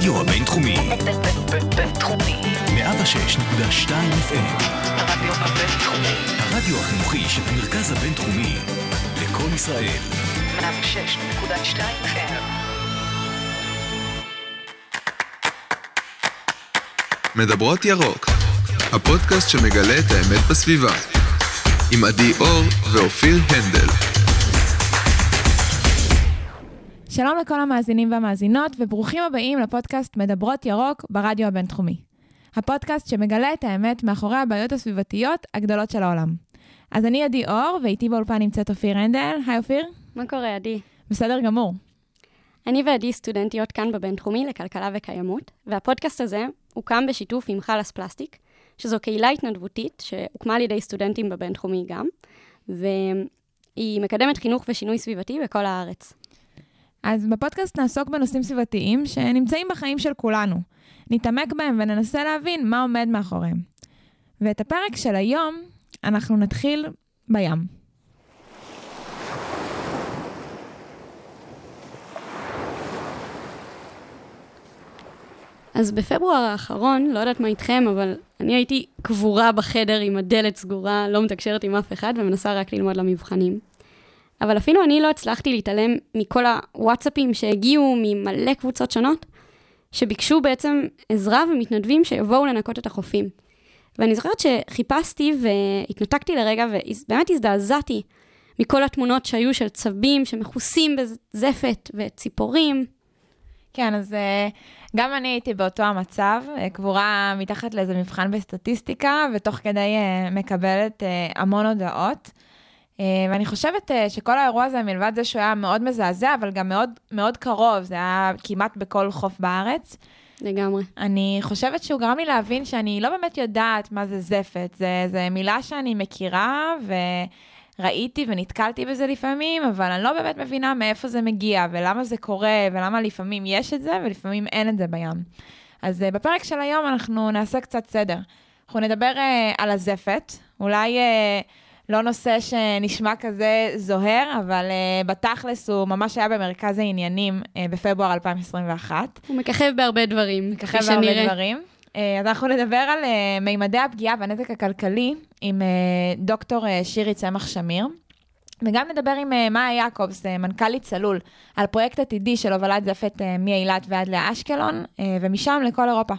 הרדיו הבינתחומי. בינתחומי. 106.2 FM. הרדיו הבינתחומי. הרדיו החינוכי של המרכז הבינתחומי. לקום ישראל. 106.2 FM. מדברות ירוק, הפודקאסט שמגלה את האמת בסביבה. עם עדי אור ואופיר הנדל. שלום לכל המאזינים והמאזינות, וברוכים הבאים לפודקאסט מדברות ירוק ברדיו הבינתחומי. הפודקאסט שמגלה את האמת מאחורי הבעיות הסביבתיות הגדולות של העולם. אז אני עדי אור, ואיתי באולפן נמצאת אופיר הנדל. היי אופיר. מה קורה, עדי? בסדר גמור. אני ועדי סטודנטיות כאן בבינתחומי לכלכלה וקיימות, והפודקאסט הזה הוקם בשיתוף עם חלאס פלסטיק, שזו קהילה התנדבותית שהוקמה על ידי סטודנטים בבינתחומי גם, והיא מקדמת חינוך ושינוי סביבתי בכל הארץ. אז בפודקאסט נעסוק בנושאים סביבתיים שנמצאים בחיים של כולנו. נתעמק בהם וננסה להבין מה עומד מאחוריהם. ואת הפרק של היום אנחנו נתחיל בים. אז בפברואר האחרון, לא יודעת מה איתכם, אבל אני הייתי קבורה בחדר עם הדלת סגורה, לא מתקשרת עם אף אחד ומנסה רק ללמוד למבחנים. אבל אפילו אני לא הצלחתי להתעלם מכל הוואטסאפים שהגיעו ממלא קבוצות שונות, שביקשו בעצם עזרה ומתנדבים שיבואו לנקות את החופים. ואני זוכרת שחיפשתי והתנתקתי לרגע ובאמת הזדעזעתי מכל התמונות שהיו של צבים שמכוסים בזפת וציפורים. כן, אז אה, גם אני הייתי באותו המצב, אה, קבורה מתחת לאיזה מבחן בסטטיסטיקה, ותוך כדי אה, מקבלת המון הודעות. ואני חושבת שכל האירוע הזה, מלבד זה שהוא היה מאוד מזעזע, אבל גם מאוד, מאוד קרוב, זה היה כמעט בכל חוף בארץ. לגמרי. אני חושבת שהוא גרם לי להבין שאני לא באמת יודעת מה זה זפת. זו מילה שאני מכירה, ו... ראיתי ונתקלתי בזה לפעמים, אבל אני לא באמת מבינה מאיפה זה מגיע, ולמה זה קורה, ולמה לפעמים יש את זה, ולפעמים אין את זה בים. אז uh, בפרק של היום אנחנו נעשה קצת סדר. אנחנו נדבר uh, על הזפת, אולי uh, לא נושא שנשמע כזה זוהר, אבל uh, בתכלס הוא ממש היה במרכז העניינים uh, בפברואר 2021. הוא מככב בהרבה דברים, מככב בהרבה דברים. אז אנחנו נדבר על uh, מימדי הפגיעה והנזק הכלכלי עם uh, דוקטור uh, שירי צמח שמיר. וגם נדבר עם uh, מאיה יעקובס, uh, מנכ"לית צלול, על פרויקט עתידי של הובלת זפת uh, מאילת ועד לאשקלון, uh, ומשם לכל אירופה.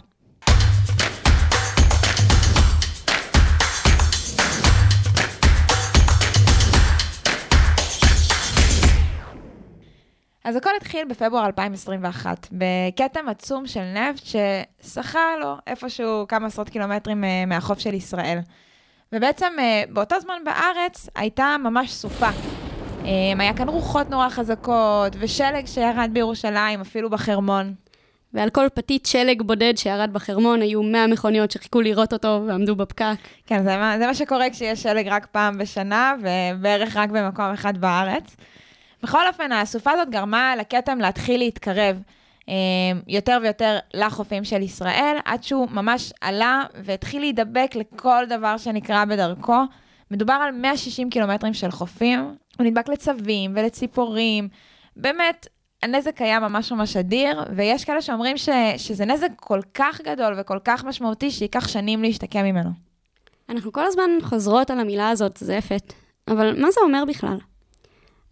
אז הכל התחיל בפברואר 2021, בכתם עצום של נפט ששחה לו איפשהו כמה עשרות קילומטרים אה, מהחוף של ישראל. ובעצם אה, באותו זמן בארץ הייתה ממש סופה. אה, היה כאן רוחות נורא חזקות, ושלג שירד בירושלים, אפילו בחרמון. ועל כל פתית שלג בודד שירד בחרמון, היו 100 מכוניות שחיכו לראות אותו ועמדו בפקק. כן, זה מה, זה מה שקורה כשיש שלג רק פעם בשנה, ובערך רק במקום אחד בארץ. בכל אופן, הסופה הזאת גרמה לכתם להתחיל להתקרב אה, יותר ויותר לחופים של ישראל, עד שהוא ממש עלה והתחיל להידבק לכל דבר שנקרא בדרכו. מדובר על 160 קילומטרים של חופים, הוא נדבק לצבים ולציפורים. באמת, הנזק היה ממש ממש אדיר, ויש כאלה שאומרים ש, שזה נזק כל כך גדול וכל כך משמעותי, שייקח שנים להשתקם ממנו. אנחנו כל הזמן חוזרות על המילה הזאת, זפת, אבל מה זה אומר בכלל?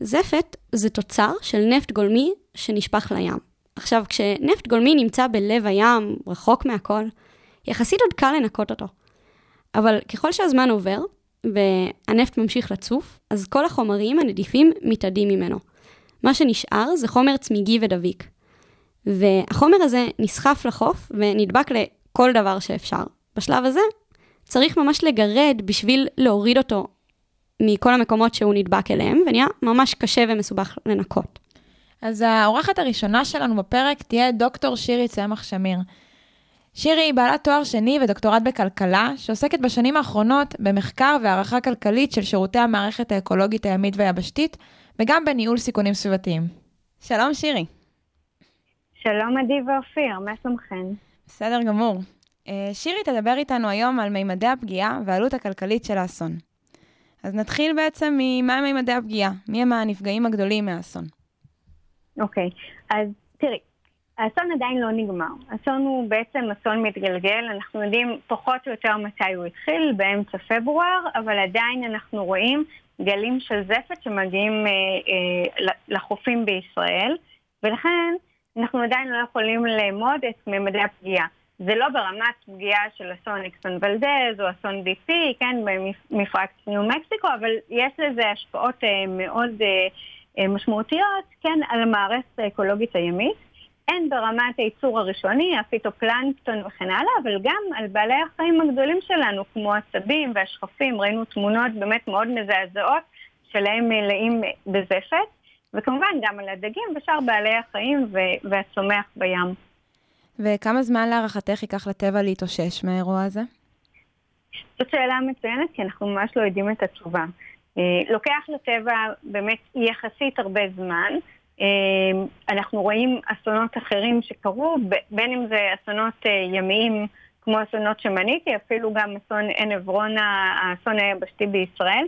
זפת זה תוצר של נפט גולמי שנשפך לים. עכשיו, כשנפט גולמי נמצא בלב הים, רחוק מהכל, יחסית עוד קל לנקות אותו. אבל ככל שהזמן עובר, והנפט ממשיך לצוף, אז כל החומרים הנדיפים מתאדים ממנו. מה שנשאר זה חומר צמיגי ודביק. והחומר הזה נסחף לחוף ונדבק לכל דבר שאפשר. בשלב הזה צריך ממש לגרד בשביל להוריד אותו מכל המקומות שהוא נדבק אליהם, ונהיה ממש קשה ומסובך לנקות. אז האורחת הראשונה שלנו בפרק תהיה דוקטור שירי צמח שמיר. שירי היא בעלת תואר שני ודוקטורט בכלכלה, שעוסקת בשנים האחרונות במחקר והערכה כלכלית של שירותי המערכת האקולוגית הימית והיבשתית, וגם בניהול סיכונים סביבתיים. שלום שירי. שלום עדי ואופיר, מה שלומכן? בסדר גמור. אה, שירי תדבר איתנו היום על מימדי הפגיעה והעלות הכלכלית של האסון. אז נתחיל בעצם ממה מימדי הפגיעה, מי הם הנפגעים הגדולים מהאסון. אוקיי, okay. אז תראי, האסון עדיין לא נגמר. האסון הוא בעצם אסון מתגלגל, אנחנו יודעים פחות או יותר מתי הוא התחיל, באמצע פברואר, אבל עדיין אנחנו רואים גלים של זפת שמגיעים אה, אה, לחופים בישראל, ולכן אנחנו עדיין לא יכולים לאמוד את ממדי הפגיעה. זה לא ברמת פגיעה של אסון אקסון ולדז או אסון DC, כן, במפרק ניו מקסיקו, אבל יש לזה השפעות אה, מאוד אה, אה, משמעותיות, כן, על המערכת האקולוגית הימית. הן ברמת הייצור הראשוני, הפיטופלנקטון וכן הלאה, אבל גם על בעלי החיים הגדולים שלנו, כמו עצבים והשכפים, ראינו תמונות באמת מאוד מזעזעות שלהם מלאים בזפת, וכמובן גם על הדגים ושאר בעלי החיים והצומח בים. וכמה זמן להערכתך ייקח לטבע להתאושש מהאירוע הזה? זאת שאלה מצוינת, כי אנחנו ממש לא יודעים את התשובה. אה, לוקח לטבע באמת יחסית הרבה זמן. אה, אנחנו רואים אסונות אחרים שקרו, בין אם זה אסונות אה, ימיים כמו אסונות שמניתי, אפילו גם אסון עין עברון, האסון היבשתי בישראל.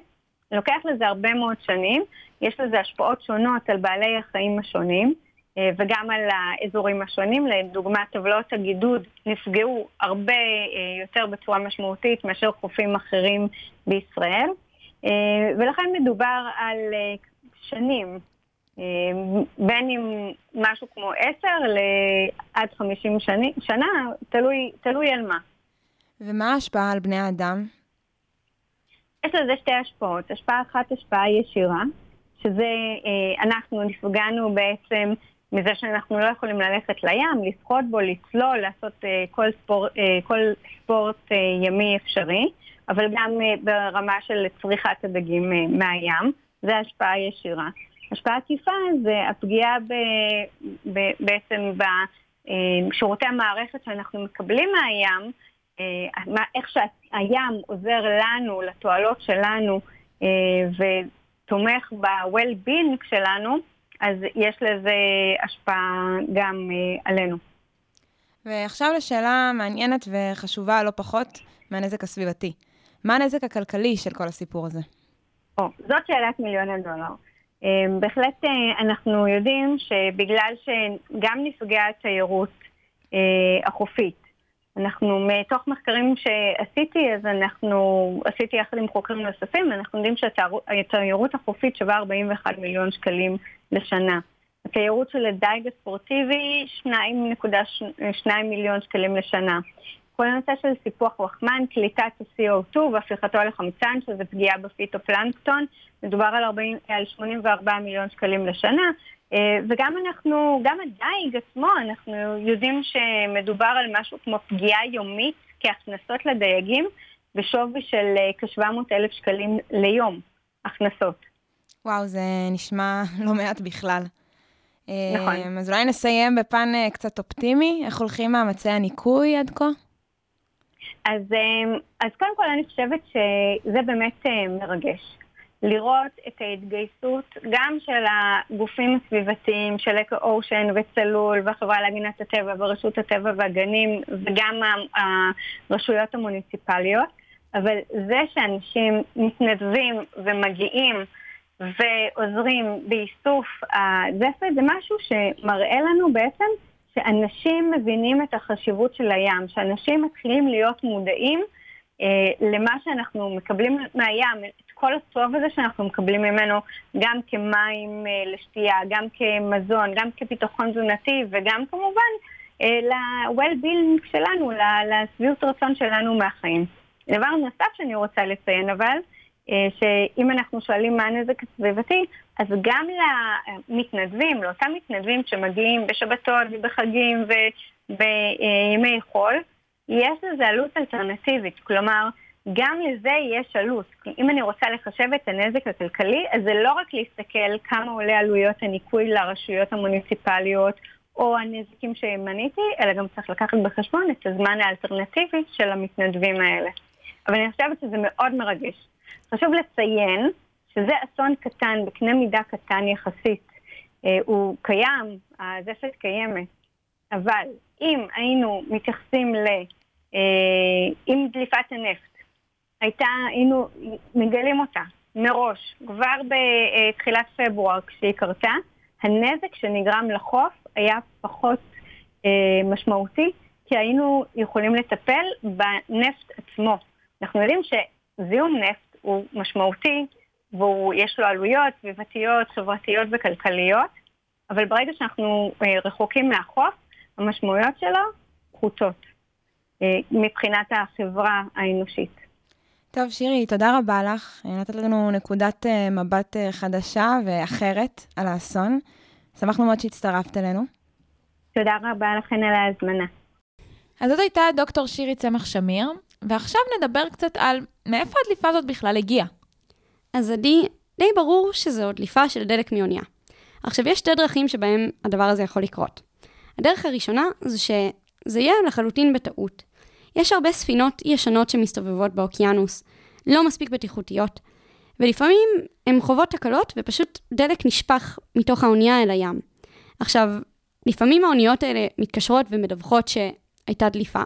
לוקח לזה הרבה מאוד שנים, יש לזה השפעות שונות על בעלי החיים השונים. אה, וגם על האזורים השונים. לדוגמה, טבלאות הגידוד נפגעו הרבה יותר בצורה משמעותית מאשר חופים אחרים בישראל. ולכן מדובר על שנים אה, בין אם משהו כמו 10 לעד 50 שני, שנה, תלוי, תלוי על מה. ומה ההשפעה על בני האדם? יש לזה שתי השפעות. השפעה אחת, השפעה ישירה, שזה אה, אנחנו נפגענו בעצם מזה שאנחנו לא יכולים ללכת לים, לשחות בו, לצלול, לעשות אה, כל, ספור, כל ספורט ימי אפשרי, אבל גם ברמה של צריכת הדגים מהים, זה השפעה ישירה. השפעה עקיפה זה הפגיעה ב, ב, בעצם בשירותי המערכת שאנחנו מקבלים מהים, אה, איך שהים עוזר לנו, לתועלות שלנו, אה, ותומך ב-well-being שלנו, אז יש לזה השפעה גם אה, עלינו. ועכשיו לשאלה מעניינת וחשובה לא פחות מהנזק הסביבתי. מה הנזק הכלכלי של כל הסיפור הזה? או, זאת שאלת מיליון הדולר. אמ, בהחלט אה, אנחנו יודעים שבגלל שגם נפגעי התיירות אה, החופית, אנחנו מתוך מחקרים שעשיתי, אז אנחנו, עשיתי יחד עם חוקרים נוספים, אנחנו יודעים שהתיירות החופית שווה 41 מיליון שקלים לשנה. התיירות של הדייג הספורטיבי, 2.2 מיליון שקלים לשנה. כל הנושא של סיפוח פחמן, קליטת ה-CO2 והפיכתו לחמצן, שזה פגיעה בפיטופלנקטון, מדובר על, 40, על 84 מיליון שקלים לשנה. אה, וגם אנחנו, גם הדייג עצמו, אנחנו יודעים שמדובר על משהו כמו פגיעה יומית כהכנסות לדייגים בשווי של אה, כ-700 אלף שקלים ליום, הכנסות. וואו, זה נשמע לא מעט בכלל. נכון. אה, אז אולי נסיים בפן קצת אופטימי, איך הולכים מאמצי הניקוי עד כה? אז, אמ, אז קודם כל אני חושבת שזה באמת אה, מרגש. לראות את ההתגייסות גם של הגופים הסביבתיים, של אקו אושן וצלול והחברה להגנת הטבע ורשות הטבע והגנים וגם הרשויות המוניציפליות, אבל זה שאנשים מתנדבים ומגיעים ועוזרים באיסוף הזפת זה משהו שמראה לנו בעצם שאנשים מבינים את החשיבות של הים, שאנשים מתחילים להיות מודעים אה, למה שאנחנו מקבלים מהים, את כל הטוב הזה שאנחנו מקבלים ממנו, גם כמים אה, לשתייה, גם כמזון, גם כביטחון תזונתי, וגם כמובן אה, ל-well-being שלנו, לשביעות רצון שלנו מהחיים. דבר נוסף שאני רוצה לציין אבל, אה, שאם אנחנו שואלים מה הנזק הסביבתי, אז גם למתנדבים, לאותם מתנדבים שמגיעים בשבתות ובחגים ובימי חול, יש לזה עלות אלטרנטיבית. כלומר, גם לזה יש עלות. אם אני רוצה לחשב את הנזק הכלכלי, אז זה לא רק להסתכל כמה עולה עלויות הניקוי לרשויות המוניציפליות או הנזקים שמניתי, אלא גם צריך לקחת בחשבון את הזמן האלטרנטיבי של המתנדבים האלה. אבל אני חושבת שזה מאוד מרגש. חשוב לציין שזה אסון קטן, בקנה מידה קטן יחסית. אה, הוא קיים, הזפת קיימת, אבל אם היינו מתייחסים ל... אה, אם דליפת הנפט הייתה, היינו מגלים אותה מראש, כבר בתחילת פברואר כשהיא קרתה, הנזק שנגרם לחוף היה פחות אה, משמעותי, כי היינו יכולים לטפל בנפט עצמו. אנחנו יודעים שזיהום נפט הוא משמעותי, ויש לו עלויות סביבתיות, חברתיות וכלכליות, אבל ברגע שאנחנו אה, רחוקים מהחוף, המשמעויות שלו פחותות אה, מבחינת החברה האנושית. טוב, שירי, תודה רבה לך. נתת לנו נקודת אה, מבט אה, חדשה ואחרת על האסון. שמחנו מאוד שהצטרפת אלינו. תודה רבה לכן על ההזמנה. אז זאת הייתה דוקטור שירי צמח שמיר, ועכשיו נדבר קצת על מאיפה הדליפה הזאת בכלל הגיעה. אז עדי, די ברור שזו דליפה של דלק מאונייה. עכשיו, יש שתי דרכים שבהם הדבר הזה יכול לקרות. הדרך הראשונה זה שזה יהיה לחלוטין בטעות. יש הרבה ספינות ישנות שמסתובבות באוקיינוס, לא מספיק בטיחותיות, ולפעמים הן חוות תקלות ופשוט דלק נשפך מתוך האונייה אל הים. עכשיו, לפעמים האוניות האלה מתקשרות ומדווחות שהייתה דליפה,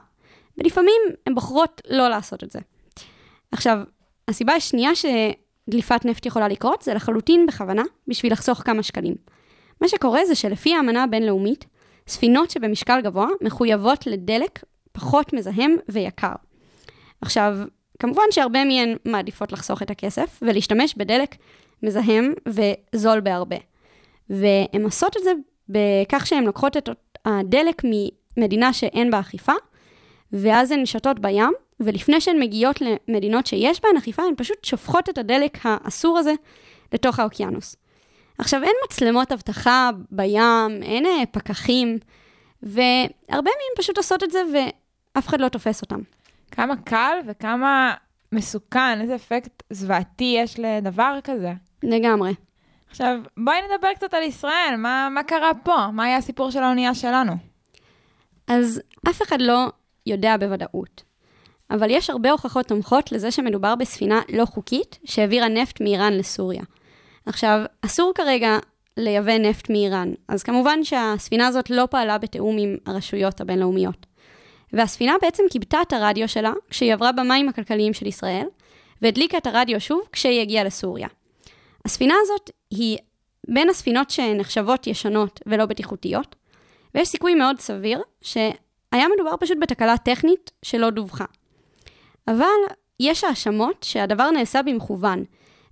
ולפעמים הן בוחרות לא לעשות את זה. עכשיו, הסיבה השנייה שדליפת נפט יכולה לקרות זה לחלוטין בכוונה, בשביל לחסוך כמה שקלים. מה שקורה זה שלפי האמנה הבינלאומית, ספינות שבמשקל גבוה מחויבות לדלק פחות מזהם ויקר. עכשיו, כמובן שהרבה מהן מעדיפות לחסוך את הכסף ולהשתמש בדלק מזהם וזול בהרבה. והן עושות את זה בכך שהן לוקחות את הדלק ממדינה שאין בה אכיפה, ואז הן שתות בים, ולפני שהן מגיעות למדינות שיש בהן אכיפה, הן פשוט שופכות את הדלק האסור הזה לתוך האוקיינוס. עכשיו, אין מצלמות אבטחה בים, אין אה, פקחים, והרבה מהן פשוט עושות את זה ואף אחד לא תופס אותם. כמה קל וכמה מסוכן, איזה אפקט זוועתי יש לדבר כזה. לגמרי. עכשיו, בואי נדבר קצת על ישראל, מה, מה קרה פה? מה היה הסיפור של האונייה שלנו? אז אף אחד לא יודע בוודאות. אבל יש הרבה הוכחות תומכות לזה שמדובר בספינה לא חוקית שהעבירה נפט מאיראן לסוריה. עכשיו, אסור כרגע לייבא נפט מאיראן, אז כמובן שהספינה הזאת לא פעלה בתיאום עם הרשויות הבינלאומיות. והספינה בעצם כיבתה את הרדיו שלה כשהיא עברה במים הכלכליים של ישראל, והדליקה את הרדיו שוב כשהיא הגיעה לסוריה. הספינה הזאת היא בין הספינות שנחשבות ישנות ולא בטיחותיות, ויש סיכוי מאוד סביר שהיה מדובר פשוט בתקלה טכנית שלא דווחה. אבל יש האשמות שהדבר נעשה במכוון,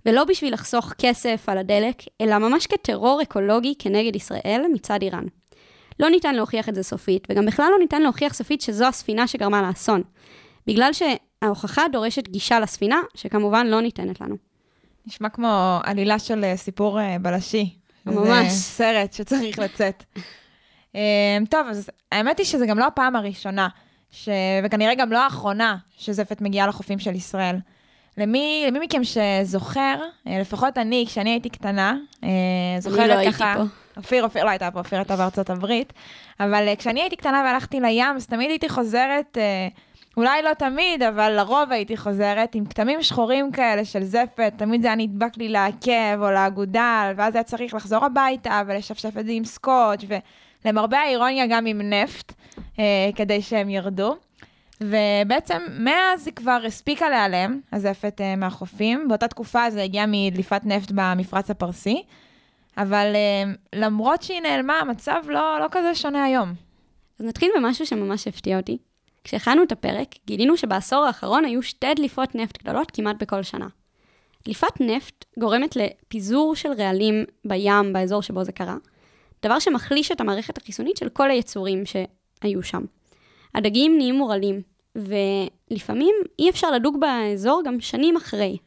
ולא בשביל לחסוך כסף על הדלק, אלא ממש כטרור אקולוגי כנגד ישראל מצד איראן. לא ניתן להוכיח את זה סופית, וגם בכלל לא ניתן להוכיח סופית שזו הספינה שגרמה לאסון. בגלל שההוכחה דורשת גישה לספינה, שכמובן לא ניתנת לנו. נשמע כמו עלילה של אה, סיפור אה, בלשי. ממש. זה סרט שצריך לצאת. אה, טוב, אז האמת היא שזה גם לא הפעם הראשונה, ש... וכנראה גם לא האחרונה שזפת מגיעה לחופים של ישראל. למי, למי מכם שזוכר, לפחות אני, כשאני הייתי קטנה, זוכרת אני לא הייתי ככה... פה. אופיר, אופיר לא הייתה פה, אופיר הייתה בארצות הברית, אבל uh, כשאני הייתי קטנה והלכתי לים, אז תמיד הייתי חוזרת, uh, אולי לא תמיד, אבל לרוב הייתי חוזרת עם כתמים שחורים כאלה של זפת, תמיד זה היה נדבק לי לעקב או לאגודל, ואז היה צריך לחזור הביתה ולשפשף את זה עם סקוץ', ולמרבה האירוניה גם עם נפט, uh, כדי שהם ירדו. ובעצם מאז היא כבר הספיקה להיעלם, הזפת uh, מהחופים. באותה תקופה זה הגיע מדליפת נפט במפרץ הפרסי. אבל uh, למרות שהיא נעלמה, המצב לא, לא כזה שונה היום. אז נתחיל במשהו שממש הפתיע אותי. כשהכנו את הפרק, גילינו שבעשור האחרון היו שתי דליפות נפט גדולות כמעט בכל שנה. דליפת נפט גורמת לפיזור של רעלים בים, באזור שבו זה קרה, דבר שמחליש את המערכת החיסונית של כל היצורים שהיו שם. הדגים נהיים מורעלים, ולפעמים אי אפשר לדוג באזור גם שנים אחרי.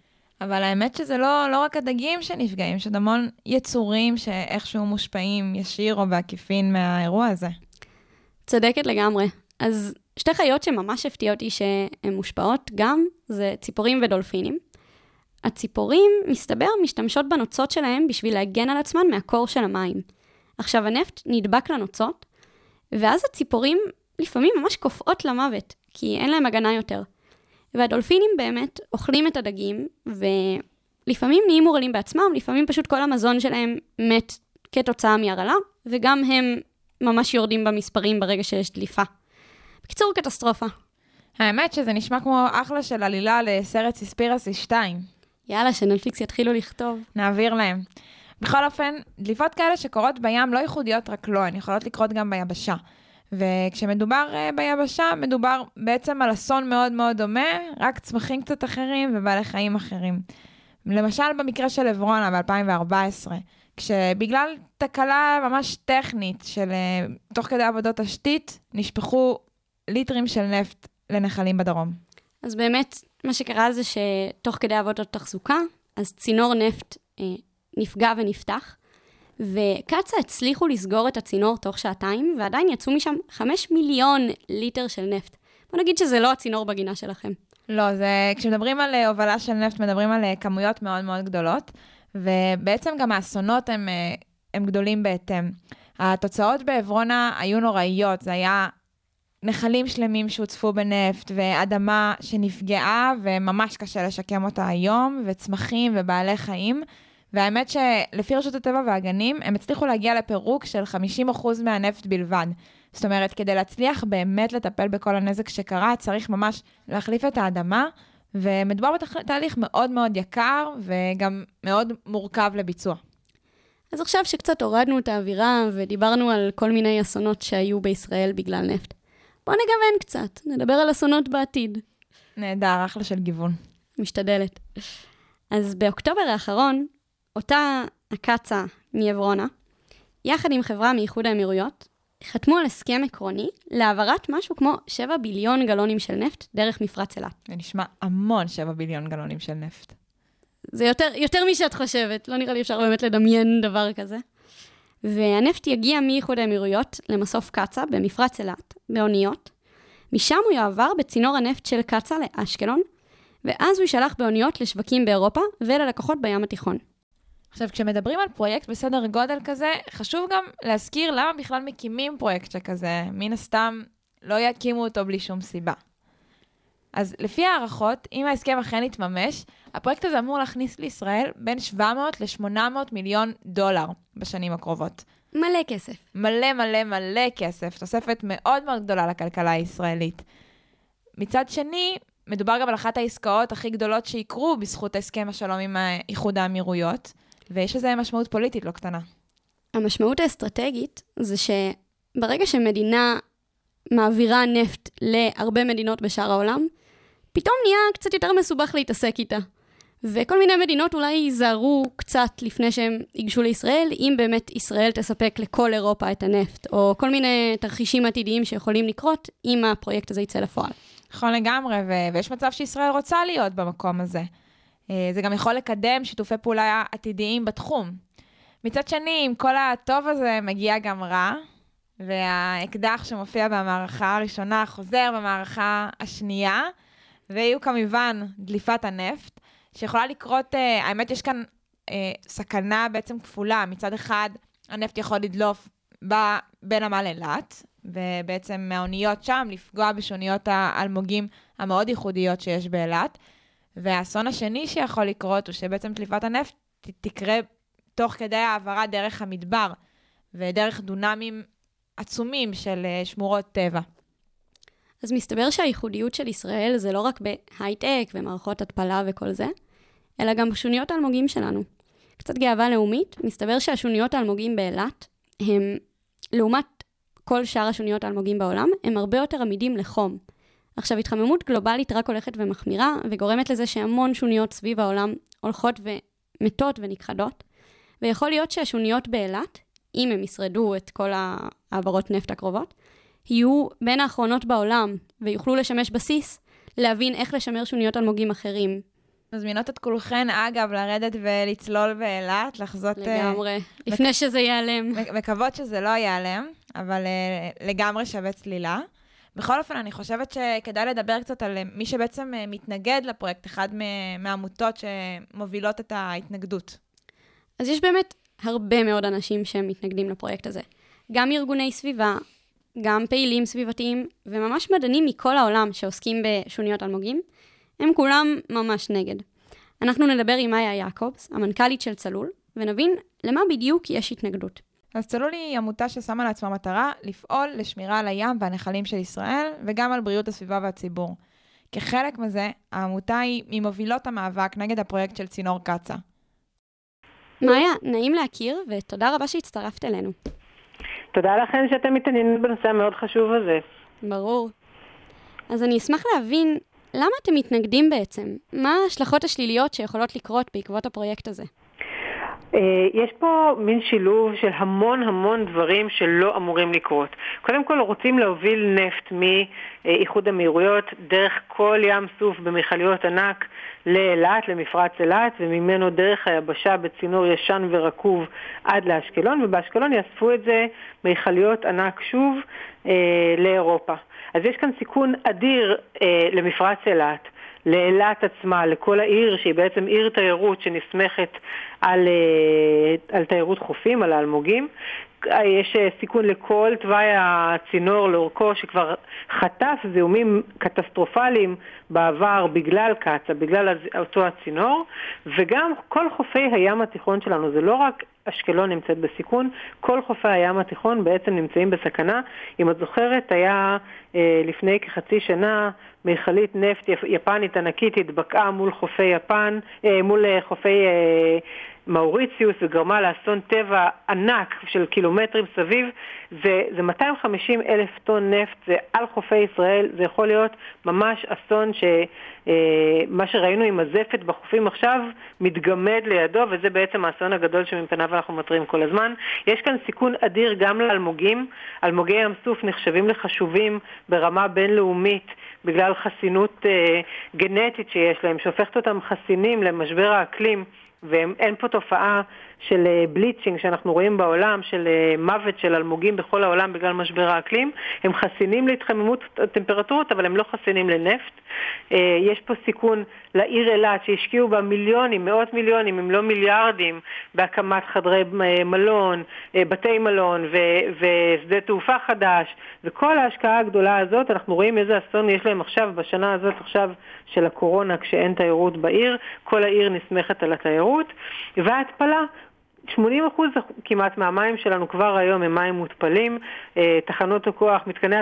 אבל האמת שזה לא, לא רק הדגים שנפגעים, יש עוד המון יצורים שאיכשהו מושפעים ישיר או בעקיפין מהאירוע הזה. צודקת לגמרי. אז שתי חיות שממש הפתיע אותי שהן מושפעות גם, זה ציפורים ודולפינים. הציפורים, מסתבר, משתמשות בנוצות שלהם בשביל להגן על עצמן מהקור של המים. עכשיו, הנפט נדבק לנוצות, ואז הציפורים לפעמים ממש קופאות למוות, כי אין להם הגנה יותר. והדולפינים באמת אוכלים את הדגים, ולפעמים נהיים מורעלים בעצמם, לפעמים פשוט כל המזון שלהם מת כתוצאה מהרעלה, וגם הם ממש יורדים במספרים ברגע שיש דליפה. בקיצור, קטסטרופה. האמת שזה נשמע כמו אחלה של עלילה לסרט סיספירסי 2. יאללה, שנטפליקס יתחילו לכתוב. נעביר להם. בכל אופן, דליפות כאלה שקורות בים לא ייחודיות רק לו, הן יכולות לקרות גם ביבשה. וכשמדובר אה, ביבשה, מדובר בעצם על אסון מאוד מאוד דומה, רק צמחים קצת אחרים ובעלי חיים אחרים. למשל במקרה של עברונה ב-2014, כשבגלל תקלה ממש טכנית של אה, תוך כדי עבודות תשתית, נשפכו ליטרים של נפט לנחלים בדרום. אז באמת, מה שקרה זה שתוך כדי עבודות תחזוקה, אז צינור נפט אה, נפגע ונפתח, וקצ"א הצליחו לסגור את הצינור תוך שעתיים, ועדיין יצאו משם 5 מיליון ליטר של נפט. בוא נגיד שזה לא הצינור בגינה שלכם. לא, זה, כשמדברים על אה, הובלה של נפט, מדברים על אה, כמויות מאוד מאוד גדולות, ובעצם גם האסונות הם, אה, הם גדולים בהתאם. התוצאות בעברונה היו נוראיות, זה היה נחלים שלמים שהוצפו בנפט, ואדמה שנפגעה, וממש קשה לשקם אותה היום, וצמחים ובעלי חיים. והאמת שלפי רשות הטבע והגנים, הם הצליחו להגיע לפירוק של 50% מהנפט בלבד. זאת אומרת, כדי להצליח באמת לטפל בכל הנזק שקרה, צריך ממש להחליף את האדמה, ומדובר בתהליך מאוד מאוד יקר וגם מאוד מורכב לביצוע. אז עכשיו שקצת הורדנו את האווירה ודיברנו על כל מיני אסונות שהיו בישראל בגלל נפט, בואו נגוון קצת, נדבר על אסונות בעתיד. נהדר, אחלה של גיוון. משתדלת. אז באוקטובר האחרון, אותה הקצ"א מעברונה, יחד עם חברה מאיחוד האמירויות, חתמו על הסכם עקרוני להעברת משהו כמו 7 ביליון גלונים של נפט דרך מפרץ אילת. זה נשמע המון 7 ביליון גלונים של נפט. זה יותר, יותר משאת חושבת, לא נראה לי אפשר באמת לדמיין דבר כזה. והנפט יגיע מאיחוד האמירויות למסוף קצ"א במפרץ אילת, באוניות. משם הוא יעבר בצינור הנפט של קצ"א לאשקלון, ואז הוא יישלח באוניות לשווקים באירופה וללקוחות בים התיכון. עכשיו, כשמדברים על פרויקט בסדר גודל כזה, חשוב גם להזכיר למה בכלל מקימים פרויקט שכזה. מן הסתם, לא יקימו אותו בלי שום סיבה. אז לפי הערכות, אם ההסכם אכן יתממש, הפרויקט הזה אמור להכניס לישראל בין 700 ל-800 מיליון דולר בשנים הקרובות. מלא כסף. מלא מלא מלא כסף, תוספת מאוד מאוד גדולה לכלכלה הישראלית. מצד שני, מדובר גם על אחת העסקאות הכי גדולות שיקרו בזכות הסכם השלום עם איחוד האמירויות, ויש לזה משמעות פוליטית לא קטנה. המשמעות האסטרטגית זה שברגע שמדינה מעבירה נפט להרבה מדינות בשאר העולם, פתאום נהיה קצת יותר מסובך להתעסק איתה. וכל מיני מדינות אולי ייזהרו קצת לפני שהם ייגשו לישראל, אם באמת ישראל תספק לכל אירופה את הנפט, או כל מיני תרחישים עתידיים שיכולים לקרות אם הפרויקט הזה יצא לפועל. נכון לגמרי, ו- ויש מצב שישראל רוצה להיות במקום הזה. אה, זה גם יכול לקדם שיתופי פעולה עתידיים בתחום. מצד שני, עם כל הטוב הזה מגיע גם רע, והאקדח שמופיע במערכה הראשונה חוזר במערכה השנייה, ויהיו כמובן דליפת הנפט, שיכולה לקרות, אה, האמת, יש כאן אה, סכנה בעצם כפולה. מצד אחד, הנפט יכול לדלוף בנמל אילת, ובעצם מהאוניות שם לפגוע בשוניות האלמוגים המאוד ייחודיות שיש באילת. והאסון השני שיכול לקרות הוא שבעצם דליפת הנפט תקרה תוך כדי העברה דרך המדבר ודרך דונמים עצומים של אה, שמורות טבע. אז מסתבר שהייחודיות של ישראל זה לא רק בהייטק ומערכות התפלה וכל זה, אלא גם בשוניות האלמוגים שלנו. קצת גאווה לאומית, מסתבר שהשוניות האלמוגים באילת הם, לעומת כל שאר השוניות האלמוגים בעולם, הם הרבה יותר עמידים לחום. עכשיו, התחממות גלובלית רק הולכת ומחמירה, וגורמת לזה שהמון שוניות סביב העולם הולכות ומתות ונכחדות, ויכול להיות שהשוניות באילת, אם הם ישרדו את כל העברות נפט הקרובות, יהיו בין האחרונות בעולם, ויוכלו לשמש בסיס להבין איך לשמר שוניות אלמוגים אחרים. מזמינות את כולכן, אגב, לרדת ולצלול באילת, לחזות... אה, לגמרי, uh, לפני מק... שזה ייעלם. מקוות שזה לא ייעלם, אבל uh, לגמרי שווה צלילה. בכל אופן, אני חושבת שכדאי לדבר קצת על מי שבעצם uh, מתנגד לפרויקט, אחד מהעמותות שמובילות את ההתנגדות. אז יש באמת הרבה מאוד אנשים שמתנגדים לפרויקט הזה. גם ארגוני סביבה, גם פעילים סביבתיים, וממש מדענים מכל העולם שעוסקים בשוניות אלמוגים, הם כולם ממש נגד. אנחנו נדבר עם מאיה יעקובס, המנכ"לית של צלול, ונבין למה בדיוק יש התנגדות. אז צלול היא עמותה ששמה לעצמה מטרה לפעול לשמירה על הים והנחלים של ישראל, וגם על בריאות הסביבה והציבור. כחלק מזה, העמותה היא ממובילות המאבק נגד הפרויקט של צינור קצא"א. מאיה, נעים להכיר, ותודה רבה שהצטרפת אלינו. תודה לכם שאתם מתעניינים בנושא המאוד חשוב הזה. ברור. אז אני אשמח להבין, למה אתם מתנגדים בעצם? מה ההשלכות השליליות שיכולות לקרות בעקבות הפרויקט הזה? אה, יש פה מין שילוב של המון המון דברים שלא אמורים לקרות. קודם כל רוצים להוביל נפט מאיחוד האמירויות דרך כל ים סוף במכליות ענק לאילת, למפרץ אילת, וממנו דרך היבשה בצינור ישן ורקוב עד לאשקלון, ובאשקלון יאספו את זה מכליות ענק שוב אה, לאירופה. אז יש כאן סיכון אדיר אה, למפרץ אילת. לאילת עצמה, לכל העיר שהיא בעצם עיר תיירות שנסמכת על, אה, על תיירות חופים, על האלמוגים. יש אה, סיכון לכל תוואי הצינור לאורכו שכבר חטף זיהומים קטסטרופליים בעבר בגלל קצ"א, בגלל אותו הצינור, וגם כל חופי הים התיכון שלנו, זה לא רק אשקלון נמצאת בסיכון, כל חופי הים התיכון בעצם נמצאים בסכנה. אם את זוכרת, היה אה, לפני כחצי שנה מכלית נפט יפנית ענקית התבקעה מול חופי יפן, אה, מול אה, חופי אה, מאוריציוס וגרמה לאסון טבע ענק של קילומטרים סביב. זה, זה 250 אלף טון נפט, זה על חופי ישראל, זה יכול להיות ממש אסון שמה שראינו עם הזפת בחופים עכשיו מתגמד לידו, וזה בעצם האסון הגדול שמפניו אנחנו מתריעים כל הזמן. יש כאן סיכון אדיר גם לאלמוגים. אלמוגי ים סוף נחשבים לחשובים ברמה בינלאומית. בגלל חסינות אה, גנטית שיש להם, שהופכת אותם חסינים למשבר האקלים. ואין פה תופעה של בליצ'ינג אה, שאנחנו רואים בעולם, של אה, מוות של אלמוגים בכל העולם בגלל משבר האקלים. הם חסינים להתחממות הטמפרטורות, אבל הם לא חסינים לנפט. אה, יש פה סיכון לעיר אילת, שהשקיעו בה מיליונים, מאות מיליונים, אם לא מיליארדים, בהקמת חדרי מלון, בתי מלון ושדה תעופה חדש, וכל ההשקעה הגדולה הזאת, אנחנו רואים איזה אסון יש להם עכשיו, בשנה הזאת עכשיו של הקורונה, כשאין תיירות בעיר, כל העיר נסמכת על התיירות, וההתפלה. 80% כמעט מהמים שלנו כבר היום הם מים מותפלים. אה, תחנות הכוח, מתקני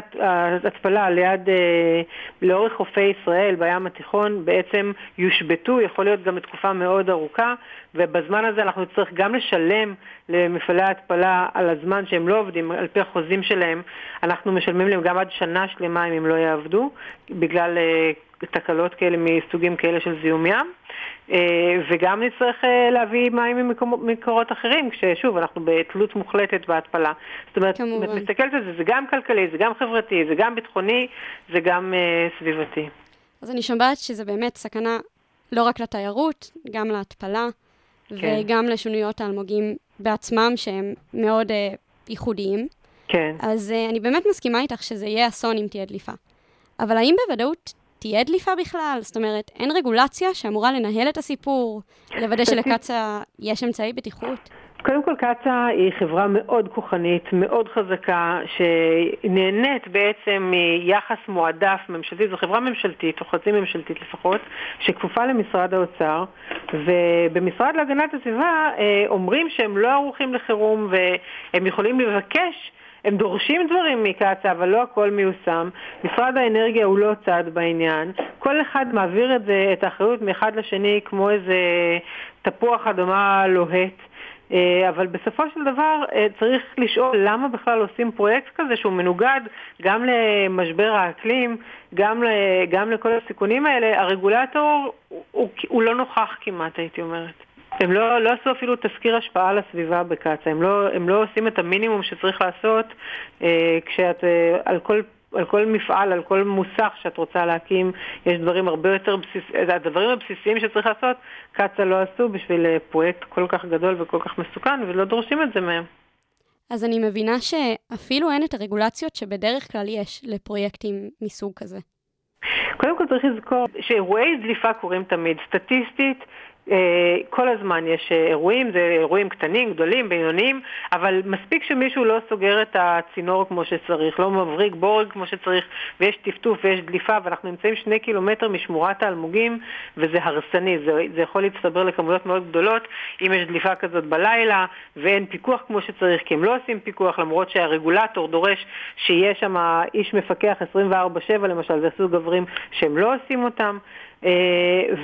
התפלה ליד, אה, לאורך חופי ישראל בים התיכון בעצם יושבתו, יכול להיות גם לתקופה מאוד ארוכה, ובזמן הזה אנחנו נצטרך גם לשלם למפעלי ההתפלה על הזמן שהם לא עובדים, על פי החוזים שלהם, אנחנו משלמים להם גם עד שנה שלמה אם הם לא יעבדו, בגלל אה, תקלות כאלה מסוגים כאלה של זיהום ים. אה, וגם נצטרך אה, להביא מים ממקורות אחרים, כששוב, אנחנו בתלות מוחלטת בהתפלה. זאת אומרת, אם את מסתכלת על זה, זה גם כלכלי, זה גם חברתי, זה גם ביטחוני, זה גם uh, סביבתי. אז אני שומעת שזה באמת סכנה לא רק לתיירות, גם להתפלה, כן. וגם לשוניות האלמוגים בעצמם, שהם מאוד uh, ייחודיים. כן. אז uh, אני באמת מסכימה איתך שזה יהיה אסון אם תהיה דליפה. אבל האם בוודאות תהיה דליפה בכלל? זאת אומרת, אין רגולציה שאמורה לנהל את הסיפור, לוודא שלקצ"א יש אמצעי בטיחות? קודם כל קצ"א היא חברה מאוד כוחנית, מאוד חזקה, שנהנית בעצם מיחס מועדף ממשלתי, זו חברה ממשלתית, או חצי ממשלתית לפחות, שכפופה למשרד האוצר, ובמשרד להגנת הסביבה אה, אומרים שהם לא ערוכים לחירום והם יכולים לבקש הם דורשים דברים מקצ"א, אבל לא הכל מיושם. משרד האנרגיה הוא לא צד בעניין. כל אחד מעביר את זה, את האחריות מאחד לשני כמו איזה תפוח אדמה לוהט. אה, אבל בסופו של דבר אה, צריך לשאול למה בכלל עושים פרויקט כזה שהוא מנוגד גם למשבר האקלים, גם, גם לכל הסיכונים האלה. הרגולטור הוא, הוא לא נוכח כמעט, הייתי אומרת. הם לא, לא עשו אפילו תזכיר השפעה על הסביבה בקצא"א, הם לא, הם לא עושים את המינימום שצריך לעשות אה, כשאת, אה, על כל על כל מפעל, על כל מוסך שאת רוצה להקים, יש דברים הרבה יותר בסיסיים, הדברים הבסיסיים שצריך לעשות, קצא"א לא עשו בשביל אה, פרויקט כל כך גדול וכל כך מסוכן, ולא דורשים את זה מהם. אז אני מבינה שאפילו אין את הרגולציות שבדרך כלל יש לפרויקטים מסוג כזה. קודם כל צריך לזכור שאירועי דליפה קורים תמיד. סטטיסטית, אה, כל הזמן יש אה, אירועים, זה אירועים קטנים, גדולים, בינוניים, אבל מספיק שמישהו לא סוגר את הצינור כמו שצריך, לא מבריג בורג כמו שצריך, ויש טפטוף ויש דליפה, ואנחנו נמצאים שני קילומטר משמורת האלמוגים, וזה הרסני, זה, זה יכול להצטבר לכמויות מאוד גדולות. אם יש דליפה כזאת בלילה, ואין פיקוח כמו שצריך, כי הם לא עושים פיקוח, למרות שהרגולטור דורש שיהיה שם איש מפקח 24/7 למשל, זה סוג גברים שהם לא עושים אותם. אה,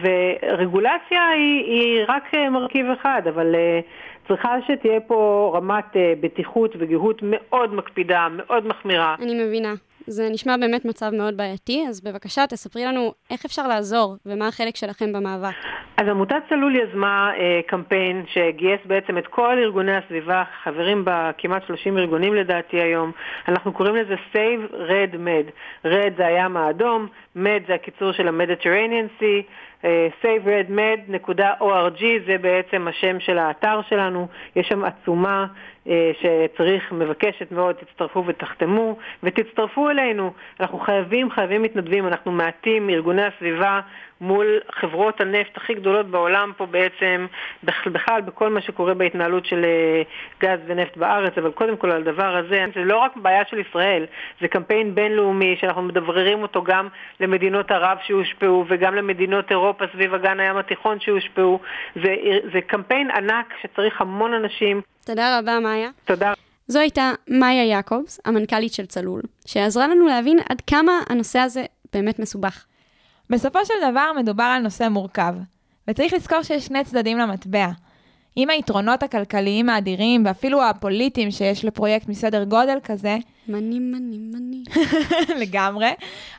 ורגולציה היא, היא רק מרכיב אחד, אבל אה, צריכה שתהיה פה רמת אה, בטיחות וגיהות מאוד מקפידה, מאוד מחמירה. אני מבינה. זה נשמע באמת מצב מאוד בעייתי, אז בבקשה תספרי לנו איך אפשר לעזור ומה החלק שלכם במאבק. אז עמותת צלול יזמה אה, קמפיין שגייס בעצם את כל ארגוני הסביבה, חברים בכמעט 30 ארגונים לדעתי היום. אנחנו קוראים לזה Save Red Med. Red זה הים האדום, Med זה הקיצור של ה-Mediterranean Sea. אה, saveredmed.org זה בעצם השם של האתר שלנו, יש שם עצומה אה, שצריך, מבקשת מאוד, תצטרפו ותחתמו ותצטרפו אלינו. אנחנו חייבים, חייבים מתנדבים, אנחנו מעטים, ארגוני הסביבה מול חברות הנפט הכי גדולות בעולם פה בעצם, בכלל בכל מה שקורה בהתנהלות של אה, גז ונפט בארץ, אבל קודם כל על הדבר הזה, זה לא רק בעיה של ישראל, זה קמפיין בינלאומי שאנחנו מדבררים אותו גם למדינות ערב שהושפעו וגם למדינות אירופה סביב אגן הים התיכון שהושפעו. זה, זה קמפיין ענק שצריך המון אנשים. תודה רבה, מאיה. תודה. זו הייתה מאיה יעקובס, המנכ"לית של צלול, שעזרה לנו להבין עד כמה הנושא הזה באמת מסובך. בסופו של דבר מדובר על נושא מורכב, וצריך לזכור שיש שני צדדים למטבע. עם היתרונות הכלכליים האדירים ואפילו הפוליטיים שיש לפרויקט מסדר גודל כזה, מני, מני, מני. לגמרי,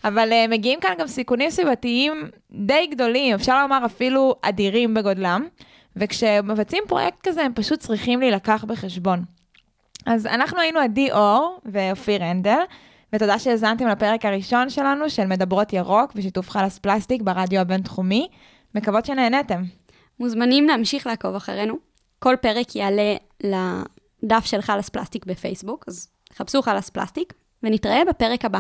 אבל uh, מגיעים כאן גם סיכונים סביבתיים די גדולים, אפשר לומר אפילו אדירים בגודלם, וכשמבצעים פרויקט כזה הם פשוט צריכים להילקח בחשבון. אז אנחנו היינו עדי אור ואופיר הנדל, ותודה שהאזנתם לפרק הראשון שלנו של מדברות ירוק בשיתוף חלאס פלסטיק ברדיו הבינתחומי. מקוות שנהנתם. מוזמנים להמשיך לעקוב אחרינו. כל פרק יעלה לדף של חלאס פלסטיק בפייסבוק, אז חפשו חלאס פלסטיק, ונתראה בפרק הבא.